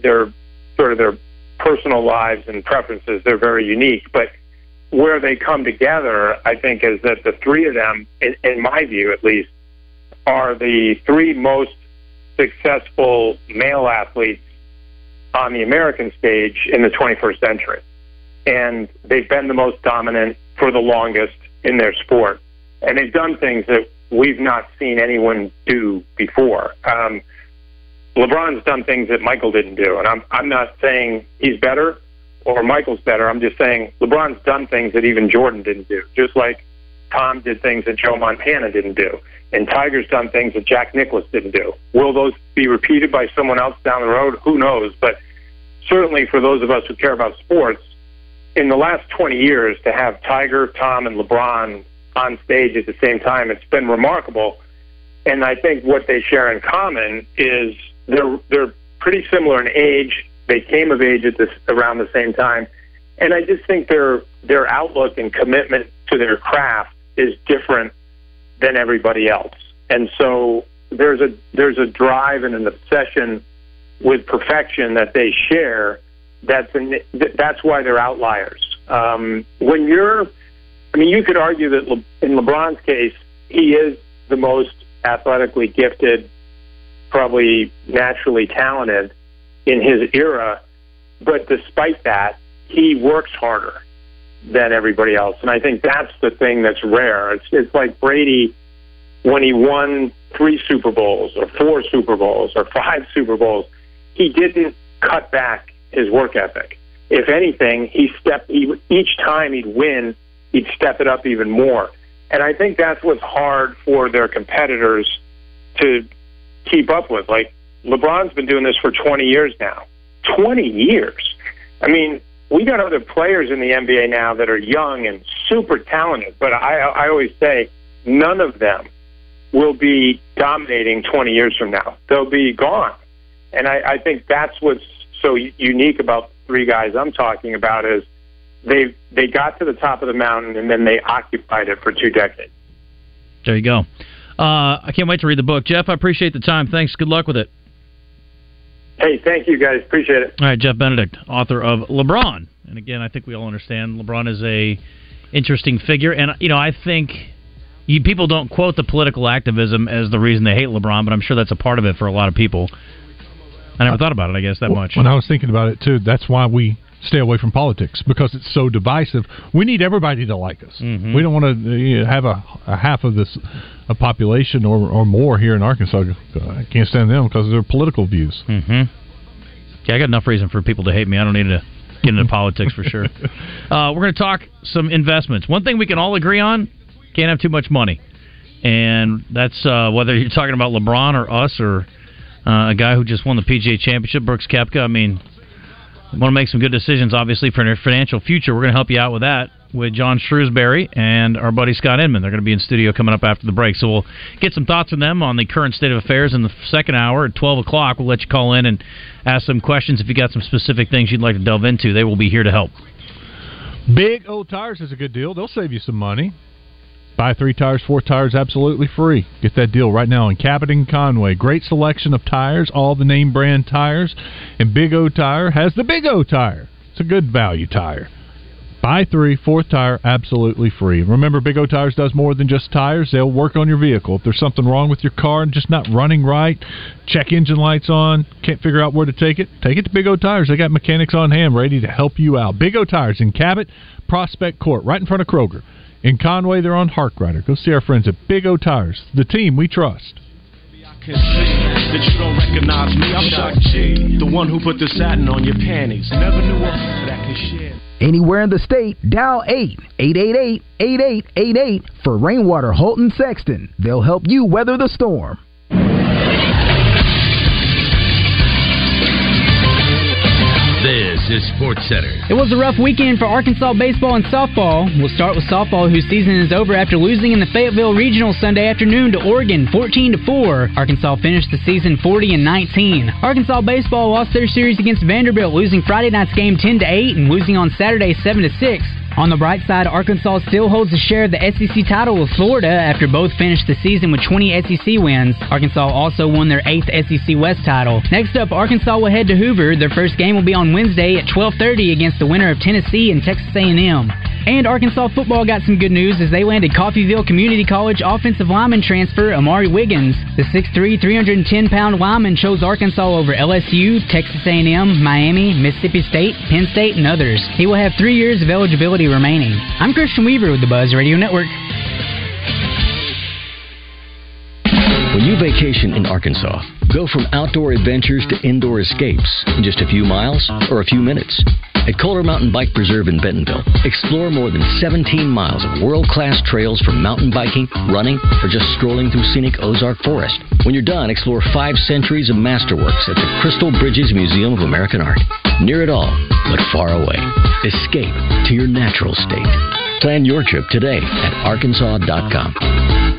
their sort of their personal lives and preferences. They're very unique, but where they come together, I think, is that the three of them, in, in my view at least, are the three most successful male athletes on the American stage in the 21st century. And they've been the most dominant for the longest in their sport. And they've done things that we've not seen anyone do before. Um, LeBron's done things that Michael didn't do. And I'm, I'm not saying he's better or Michael's better. I'm just saying LeBron's done things that even Jordan didn't do, just like Tom did things that Joe Montana didn't do. And Tiger's done things that Jack Nicklaus didn't do. Will those be repeated by someone else down the road? Who knows? But certainly for those of us who care about sports, in the last 20 years, to have Tiger, Tom, and LeBron on stage at the same time, it's been remarkable. And I think what they share in common is they're they're pretty similar in age. They came of age at this around the same time, and I just think their their outlook and commitment to their craft is different than everybody else. And so there's a there's a drive and an obsession with perfection that they share that's an, that's why they're outliers. Um, when you're, I mean, you could argue that Le, in LeBron's case, he is the most athletically gifted, probably naturally talented in his era. But despite that, he works harder than everybody else, and I think that's the thing that's rare. It's it's like Brady when he won three Super Bowls or four Super Bowls or five Super Bowls, he didn't cut back his work ethic. If anything, he stepped he, each time he'd win, he'd step it up even more. And I think that's what's hard for their competitors to keep up with. Like LeBron's been doing this for 20 years now. 20 years. I mean, we got other players in the NBA now that are young and super talented, but I I always say none of them will be dominating 20 years from now. They'll be gone. And I, I think that's what's so unique about the three guys I'm talking about is they they got to the top of the mountain and then they occupied it for two decades. There you go. Uh, I can't wait to read the book, Jeff. I appreciate the time. Thanks. Good luck with it. Hey, thank you guys. Appreciate it. All right, Jeff Benedict, author of LeBron, and again, I think we all understand LeBron is a interesting figure, and you know, I think you, people don't quote the political activism as the reason they hate LeBron, but I'm sure that's a part of it for a lot of people. I never thought about it, I guess, that much. When I was thinking about it too, that's why we stay away from politics because it's so divisive. We need everybody to like us. Mhm. We don't want to you know, have a, a half of this a population or, or more here in Arkansas. I can't stand them because of their political views. Mm-hmm. Yeah, I got enough reason for people to hate me. I don't need to get into politics for sure. Uh, we're going to talk some investments. One thing we can all agree on: can't have too much money, and that's uh, whether you're talking about LeBron or us or uh, a guy who just won the PGA Championship, Brooks Koepka. I mean, want to make some good decisions, obviously, for your financial future. We're going to help you out with that with John Shrewsbury and our buddy Scott Inman. They're going to be in studio coming up after the break. So we'll get some thoughts from them on the current state of affairs in the second hour at 12 o'clock. We'll let you call in and ask some questions if you got some specific things you'd like to delve into. They will be here to help. Big old tires is a good deal. They'll save you some money. Buy three tires, four tires, absolutely free. Get that deal right now in Cabot and Conway. Great selection of tires, all the name brand tires. And Big O Tire has the Big O Tire. It's a good value tire. Buy three, fourth tire, absolutely free. Remember, Big O Tires does more than just tires. They'll work on your vehicle. If there's something wrong with your car and just not running right, check engine lights on, can't figure out where to take it, take it to Big O Tires. They got mechanics on hand ready to help you out. Big O Tires in Cabot, Prospect Court, right in front of Kroger. In Conway, they're on Harkrider. Go see our friends at Big O Tires, the team we trust. that you don't recognize me. I'm G, the one who put the satin on your panties. Never knew a that share. Anywhere in the state, dial 8-888-8888 for Rainwater Holton Sexton. They'll help you weather the storm. Is Sports Center. It was a rough weekend for Arkansas baseball and softball. We'll start with softball, whose season is over after losing in the Fayetteville Regional Sunday afternoon to Oregon, 14 to 4. Arkansas finished the season 40 and 19. Arkansas baseball lost their series against Vanderbilt, losing Friday night's game 10 to 8 and losing on Saturday 7 to 6. On the bright side, Arkansas still holds a share of the SEC title with Florida after both finished the season with 20 SEC wins. Arkansas also won their eighth SEC West title. Next up, Arkansas will head to Hoover. Their first game will be on Wednesday at 12:30 against the winner of Tennessee and Texas A&M. And Arkansas football got some good news as they landed Coffeyville Community College offensive lineman transfer Amari Wiggins. The 6'3", 310-pound lineman chose Arkansas over LSU, Texas A&M, Miami, Mississippi State, Penn State, and others. He will have three years of eligibility remaining. I'm Christian Weaver with the Buzz Radio Network. When you vacation in Arkansas, go from outdoor adventures to indoor escapes in just a few miles or a few minutes. At Coler Mountain Bike Preserve in Bentonville, explore more than 17 miles of world class trails for mountain biking, running, or just strolling through scenic Ozark Forest. When you're done, explore five centuries of masterworks at the Crystal Bridges Museum of American Art. Near it all, but far away. Escape to your natural state. Plan your trip today at arkansas.com.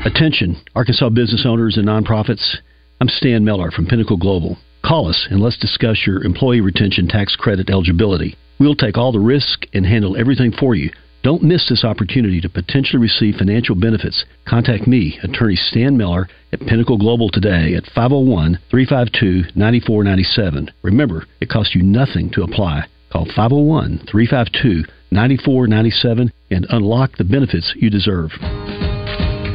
Attention, Arkansas business owners and nonprofits. I'm Stan Miller from Pinnacle Global. Call us and let's discuss your employee retention tax credit eligibility. We'll take all the risk and handle everything for you. Don't miss this opportunity to potentially receive financial benefits. Contact me, attorney Stan Miller, at Pinnacle Global today at 501 352 9497. Remember, it costs you nothing to apply. Call 501 352 9497 and unlock the benefits you deserve.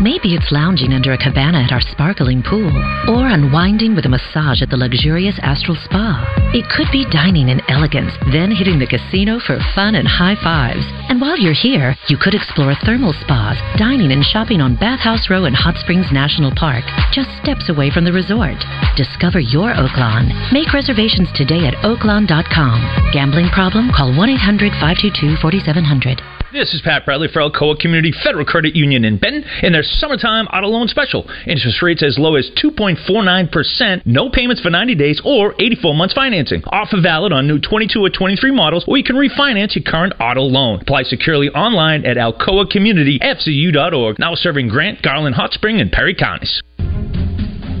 Maybe it's lounging under a cabana at our sparkling pool, or unwinding with a massage at the luxurious Astral Spa. It could be dining in elegance, then hitting the casino for fun and high fives. And while you're here, you could explore thermal spas, dining and shopping on Bathhouse Row in Hot Springs National Park, just steps away from the resort. Discover your Oaklawn. Make reservations today at oaklawn.com. Gambling problem? Call 1 800 522 4700. This is Pat Bradley for Alcoa Community Federal Credit Union in Benton and their summertime auto loan special. Interest rates as low as 2.49%, no payments for 90 days or 84 months financing. Offer valid on new 22 or 23 models, or you can refinance your current auto loan. Apply securely online at alcoacommunityfcu.org. Now serving Grant, Garland, Hot Spring, and Perry counties.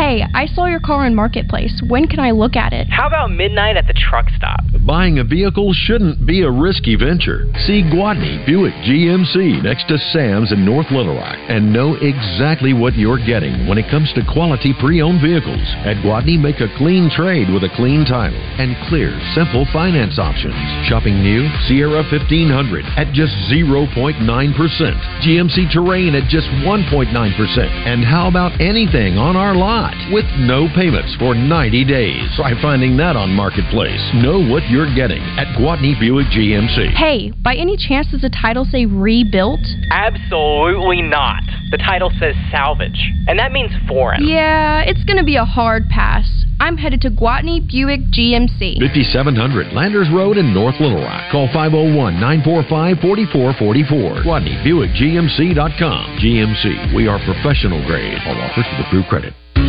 Hey, I saw your car in Marketplace. When can I look at it? How about midnight at the truck stop? Buying a vehicle shouldn't be a risky venture. See Gwatney Buick GMC next to Sam's in North Little Rock and know exactly what you're getting when it comes to quality pre-owned vehicles. At Gwatney, make a clean trade with a clean title and clear, simple finance options. Shopping new Sierra 1500 at just 0.9%. GMC Terrain at just 1.9%. And how about anything on our lot with no payments for 90 days? Try finding that on Marketplace. Know what you're getting at Gwatney Buick GMC. Hey, by any chance does the title say rebuilt? Absolutely not. The title says salvage, and that means foreign. Yeah, it's gonna be a hard pass. I'm headed to Gwatney Buick GMC. 5700 Landers Road in North Little Rock. Call 501 945 4444. Gwatney Buick GMC.com. GMC, we are professional grade. All offers with approved credit.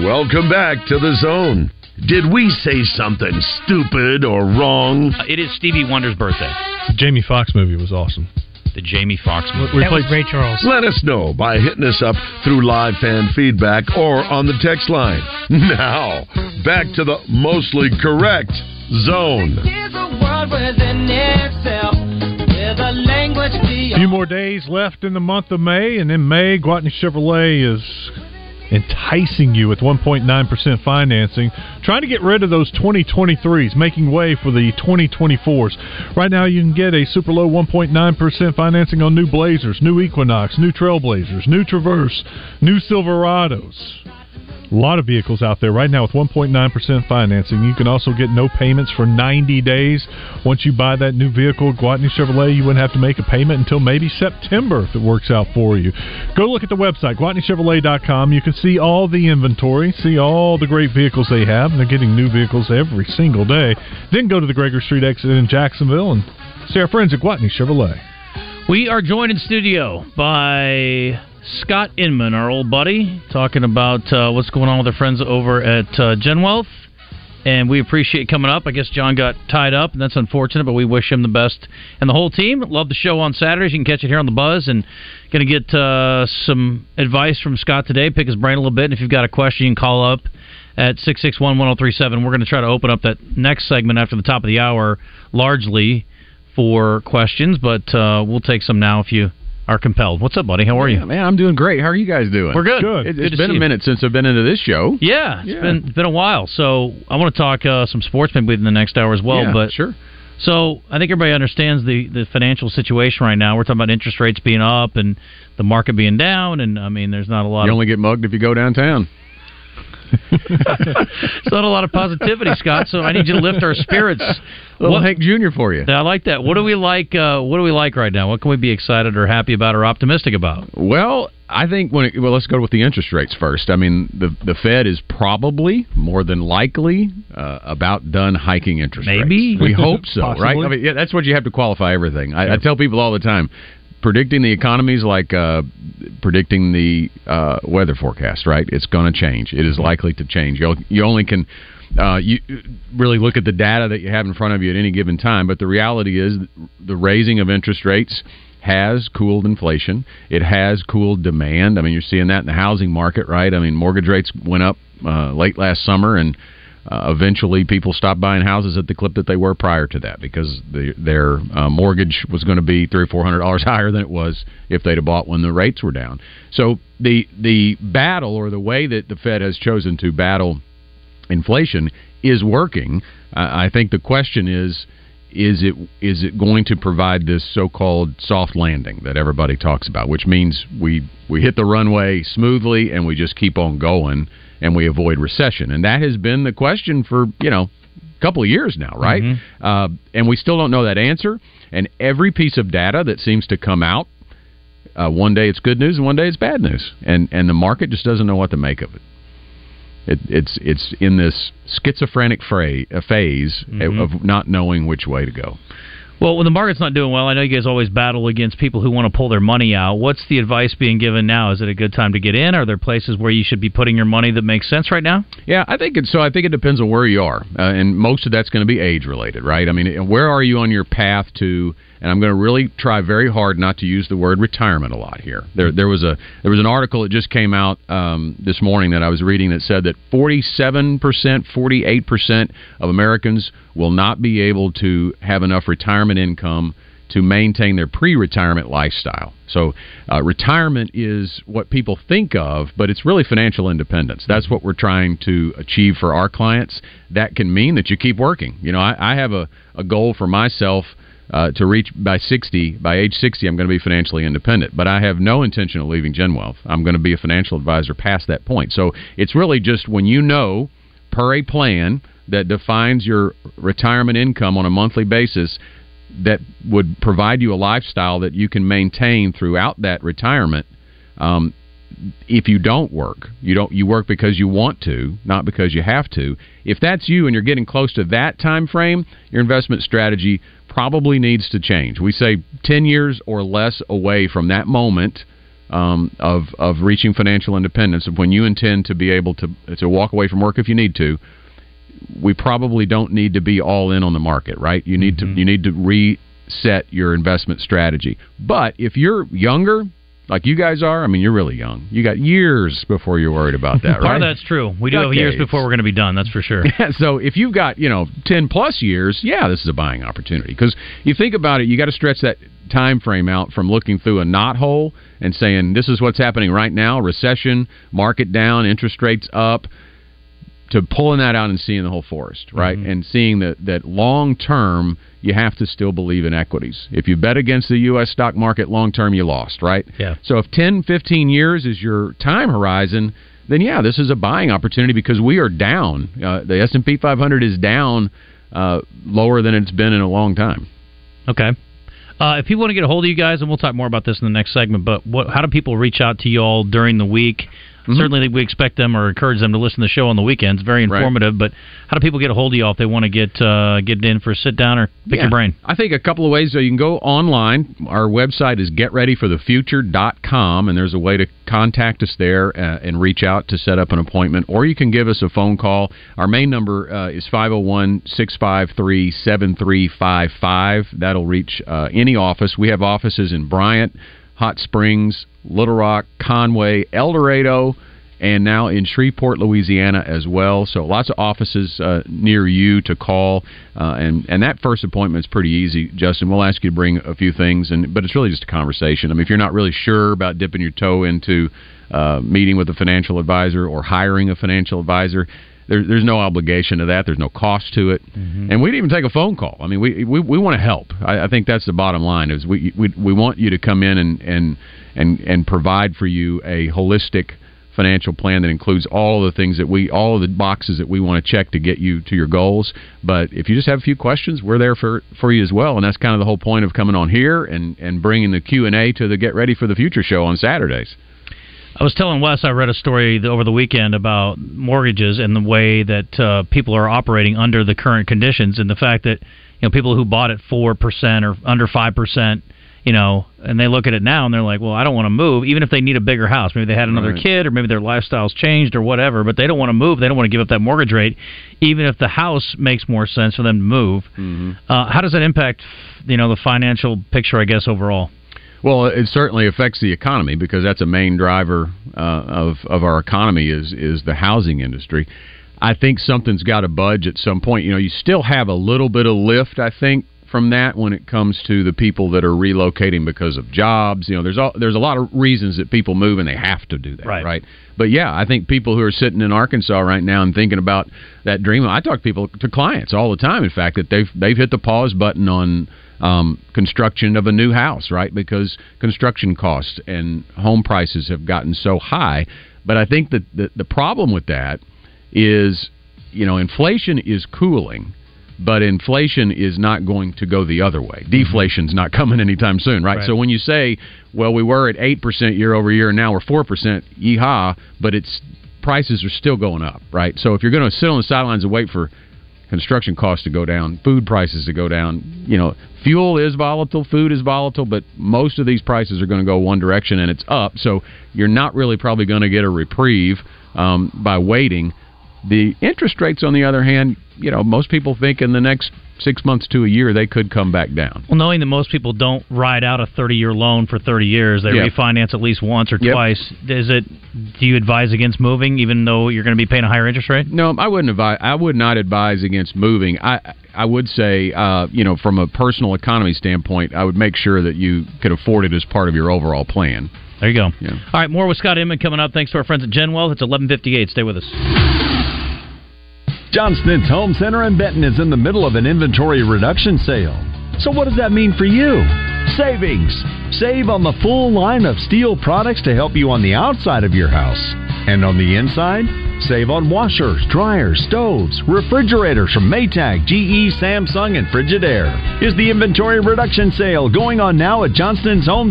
Welcome back to the zone. Did we say something stupid or wrong? It is Stevie Wonder's birthday. The Jamie Foxx movie was awesome. The Jamie Foxx movie. We played Ray Charles. Let us know by hitting us up through live fan feedback or on the text line. Now, back to the mostly correct zone. A few more days left in the month of May, and in May, Gwatney Chevrolet is enticing you with 1.9% financing, trying to get rid of those 2023s, making way for the 2024s. Right now, you can get a super low 1.9% financing on new Blazers, new Equinox, new Trailblazers, new Traverse, new Silverados. A lot of vehicles out there right now with 1.9% financing. You can also get no payments for 90 days. Once you buy that new vehicle, Gwatney Chevrolet, you wouldn't have to make a payment until maybe September if it works out for you. Go look at the website, GwatneyChevrolet.com. You can see all the inventory, see all the great vehicles they have, and they're getting new vehicles every single day. Then go to the Gregory Street exit in Jacksonville and see our friends at Gwatney Chevrolet. We are joined in studio by Scott Inman, our old buddy, talking about uh, what's going on with our friends over at uh, GenWealth. And we appreciate coming up. I guess John got tied up, and that's unfortunate, but we wish him the best and the whole team. Love the show on Saturdays. You can catch it here on The Buzz. And going to get uh, some advice from Scott today, pick his brain a little bit. And if you've got a question, you can call up at 661 1037. We're going to try to open up that next segment after the top of the hour largely for questions, but uh, we'll take some now if you are compelled. What's up, buddy? How are you? Yeah, man, I'm doing great. How are you guys doing? We're good. It, Good has been a you. minute since I've been into this show. Yeah, it's Yeah. been it's been a while. So I want to talk uh, some sports maybe in the next hour as well. Yeah, but sure. So I think everybody understands the the financial situation right now. We're talking about interest rates being up and the market being down, and I mean, there's not a lot. You of, only get mugged if you go downtown. It's not a lot of positivity, Scott. So I need you to lift our spirits. Little Hank Jr. for you. I like that. What do we like? Uh, what do we like right now? What can we be excited or happy about or optimistic about? Well, I think when it, well, let's go with the interest rates first. I mean, the the Fed is probably more than likely uh, about done hiking interest Maybe. rates. Maybe we hope so, right? I mean, yeah, that's what you have to qualify everything. I, I tell people all the time. Predicting the economy is like uh, predicting the uh, weather forecast, right? It's going to change. It is likely to change. You you only can uh, you really look at the data that you have in front of you at any given time. But the reality is, the raising of interest rates has cooled inflation. It has cooled demand. I mean, you're seeing that in the housing market, right? I mean, mortgage rates went up uh, late last summer, and uh, eventually people stopped buying houses at the clip that they were prior to that because the, their uh, mortgage was going to be three or four hundred dollars higher than it was if they'd have bought when the rates were down. So the the battle or the way that the Fed has chosen to battle inflation is working. I I think the question is is it is it going to provide this so-called soft landing that everybody talks about, which means we we hit the runway smoothly and we just keep on going and we avoid recession, and that has been the question for you know a couple of years now, right? Uh, and we still don't know that answer. And every piece of data that seems to come out, uh, one day it's good news and one day it's bad news, and and the market just doesn't know what to make of it. It, it's it's in this schizophrenic uh, phase of not knowing which way to go. Well, when the market's not doing well, I know you guys always battle against people who want to pull their money out. What's the advice being given now? Is it a good time to get in? Are there places where you should be putting your money that makes sense right now? Yeah, I think so. I think it depends on where you are, uh, and most of that's going to be age related, right? I mean, where are you on your path to? And I'm going to really try very hard not to use the word retirement a lot here. There, there was a there was an article that just came out um, this morning that I was reading that said that 47 percent, 48 percent of Americans will not be able to have enough retirement income to maintain their pre-retirement lifestyle. So, uh, retirement is what people think of, but it's really financial independence. That's what we're trying to achieve for our clients. That can mean that you keep working. You know, I, I have a, a goal for myself uh, to reach by 60. By age 60, I'm going to be financially independent, but I have no intention of leaving GenWealth. I'm going to be a financial advisor past that point. So, it's really just when you know per a plan that defines your retirement income on a monthly basis that would provide you a lifestyle that you can maintain throughout that retirement. Um, if you don't work, you don't you work because you want to, not because you have to. If that's you and you're getting close to that time frame, your investment strategy probably needs to change. We say 10 years or less away from that moment um, of of reaching financial independence, of when you intend to be able to to walk away from work if you need to. We probably don't need to be all in on the market, right? You need to you need to reset your investment strategy. But if you're younger, like you guys are, I mean, you're really young. You got years before you're worried about that, Part oh, right? of that's true. We do have years before we're going to be done. That's for sure. Yeah, so if you've got you know ten plus years, yeah, this is a buying opportunity because you think about it, you got to stretch that time frame out from looking through a knot hole and saying this is what's happening right now: recession, market down, interest rates up. To pulling that out and seeing the whole forest, right, and seeing that that long term you have to still believe in equities. If you bet against the U.S. stock market long term, you lost, right? Yeah. So if 10, 15 years is your time horizon, then yeah, this is a buying opportunity because we are down. Uh, the S and P 500 is down uh, lower than it's been in a long time. Okay. Uh, if people want to get a hold of you guys, and we'll talk more about this in the next segment, but what, how do people reach out to you all during the week? Mm-hmm. Certainly, we expect them or encourage them to listen to the show on the weekends. Very Right. informative. But how do people get a hold of you if they want to get uh, get in for a sit down or pick Yeah. your brain? I think a couple of ways. So you can go online. Our website is getreadyforthefuture.com, and there's a way to contact us there uh, and reach out to set up an appointment. Or you can give us a phone call. Our main number uh, is 501 653 7355. That'll reach uh, any office. We have offices in Bryant, Hot Springs, Little Rock, Conway, El Dorado, and now in Shreveport, Louisiana as well. So lots of offices uh, near you to call, uh, and and that first appointment is pretty easy. Justin, we'll ask you to bring a few things, and but it's really just a conversation. I mean, if you're not really sure about dipping your toe into uh, meeting with a financial advisor or hiring a financial advisor. There, there's no obligation to that. There's no cost to it, mm-hmm. and we'd even take a phone call. I mean, we we, we want to help. I, I think that's the bottom line. Is we, we we want you to come in and and and and provide for you a holistic financial plan that includes all of the things that we all of the boxes that we want to check to get you to your goals but if you just have a few questions we're there for for you as well and that's kind of the whole point of coming on here and and bringing the Q&A to the get ready for the future show on Saturdays I was telling Wes I read a story over the weekend about mortgages and the way that uh, people are operating under the current conditions, and the fact that you know people who bought at four percent or under five percent, you know, and they look at it now and they're like, well, I don't want to move, even if they need a bigger house. Maybe they had another Right. kid, or maybe their lifestyle's changed, or whatever. But they don't want to move. They don't want to give up that mortgage rate, even if the house makes more sense for them to move. Uh, how does that impact, you know, the financial picture? I guess overall. Well, it certainly affects the economy because that's a main driver uh, of of our economy is is the housing industry. I think something's got to budge at some point. You know, you still have a little bit of lift, I think, from that when it comes to the people that are relocating because of jobs. You know, there's all, there's a lot of reasons that people move and they have to do that, Right. right? But yeah, I think people who are sitting in Arkansas right now and thinking about that dream. I talk to people to clients all the time. In fact, that they've they've hit the pause button on um, construction of a new house, right? Because construction costs and home prices have gotten so high. But I think that the, the problem with that is, you know, inflation is cooling, but inflation is not going to go the other way. Deflation's not coming anytime soon, right? Right. So when you say, well, we were at 8% year over year and now we're 4%, yeehaw, but it's prices are still going up, right? So if you're going to sit on the sidelines and wait for construction costs to go down, food prices to go down. You know, fuel is volatile, food is volatile, but most of these prices are going to go one direction and it's up. So you're not really probably going to get a reprieve um, by waiting. The interest rates, on the other hand, you know, most people think in the next six months to a year they could come back down. Well, knowing that most people don't ride out a 30 year loan for 30 years, they Yeah. refinance at least once or Yep. twice. Is it? Do you advise against moving, even though you're going to be paying a higher interest rate? No, I wouldn't advise. I would not advise against moving. I I would say, uh, you know, from a personal economy standpoint, I would make sure that you could afford it as part of your overall plan. There you go. Yeah. All right, more with Scott Inman coming up. Thanks to our friends at GenWealth. It's 11:58. Stay with us. Johnston's Home Center in Benton is in the middle of an inventory reduction sale. So, what does that mean for you? Savings. Save on the full line of steel products to help you on the outside of your house. And on the inside, save on washers, dryers, stoves, refrigerators from Maytag, GE, Samsung, and Frigidaire. Is the inventory reduction sale going on now at Johnston's Home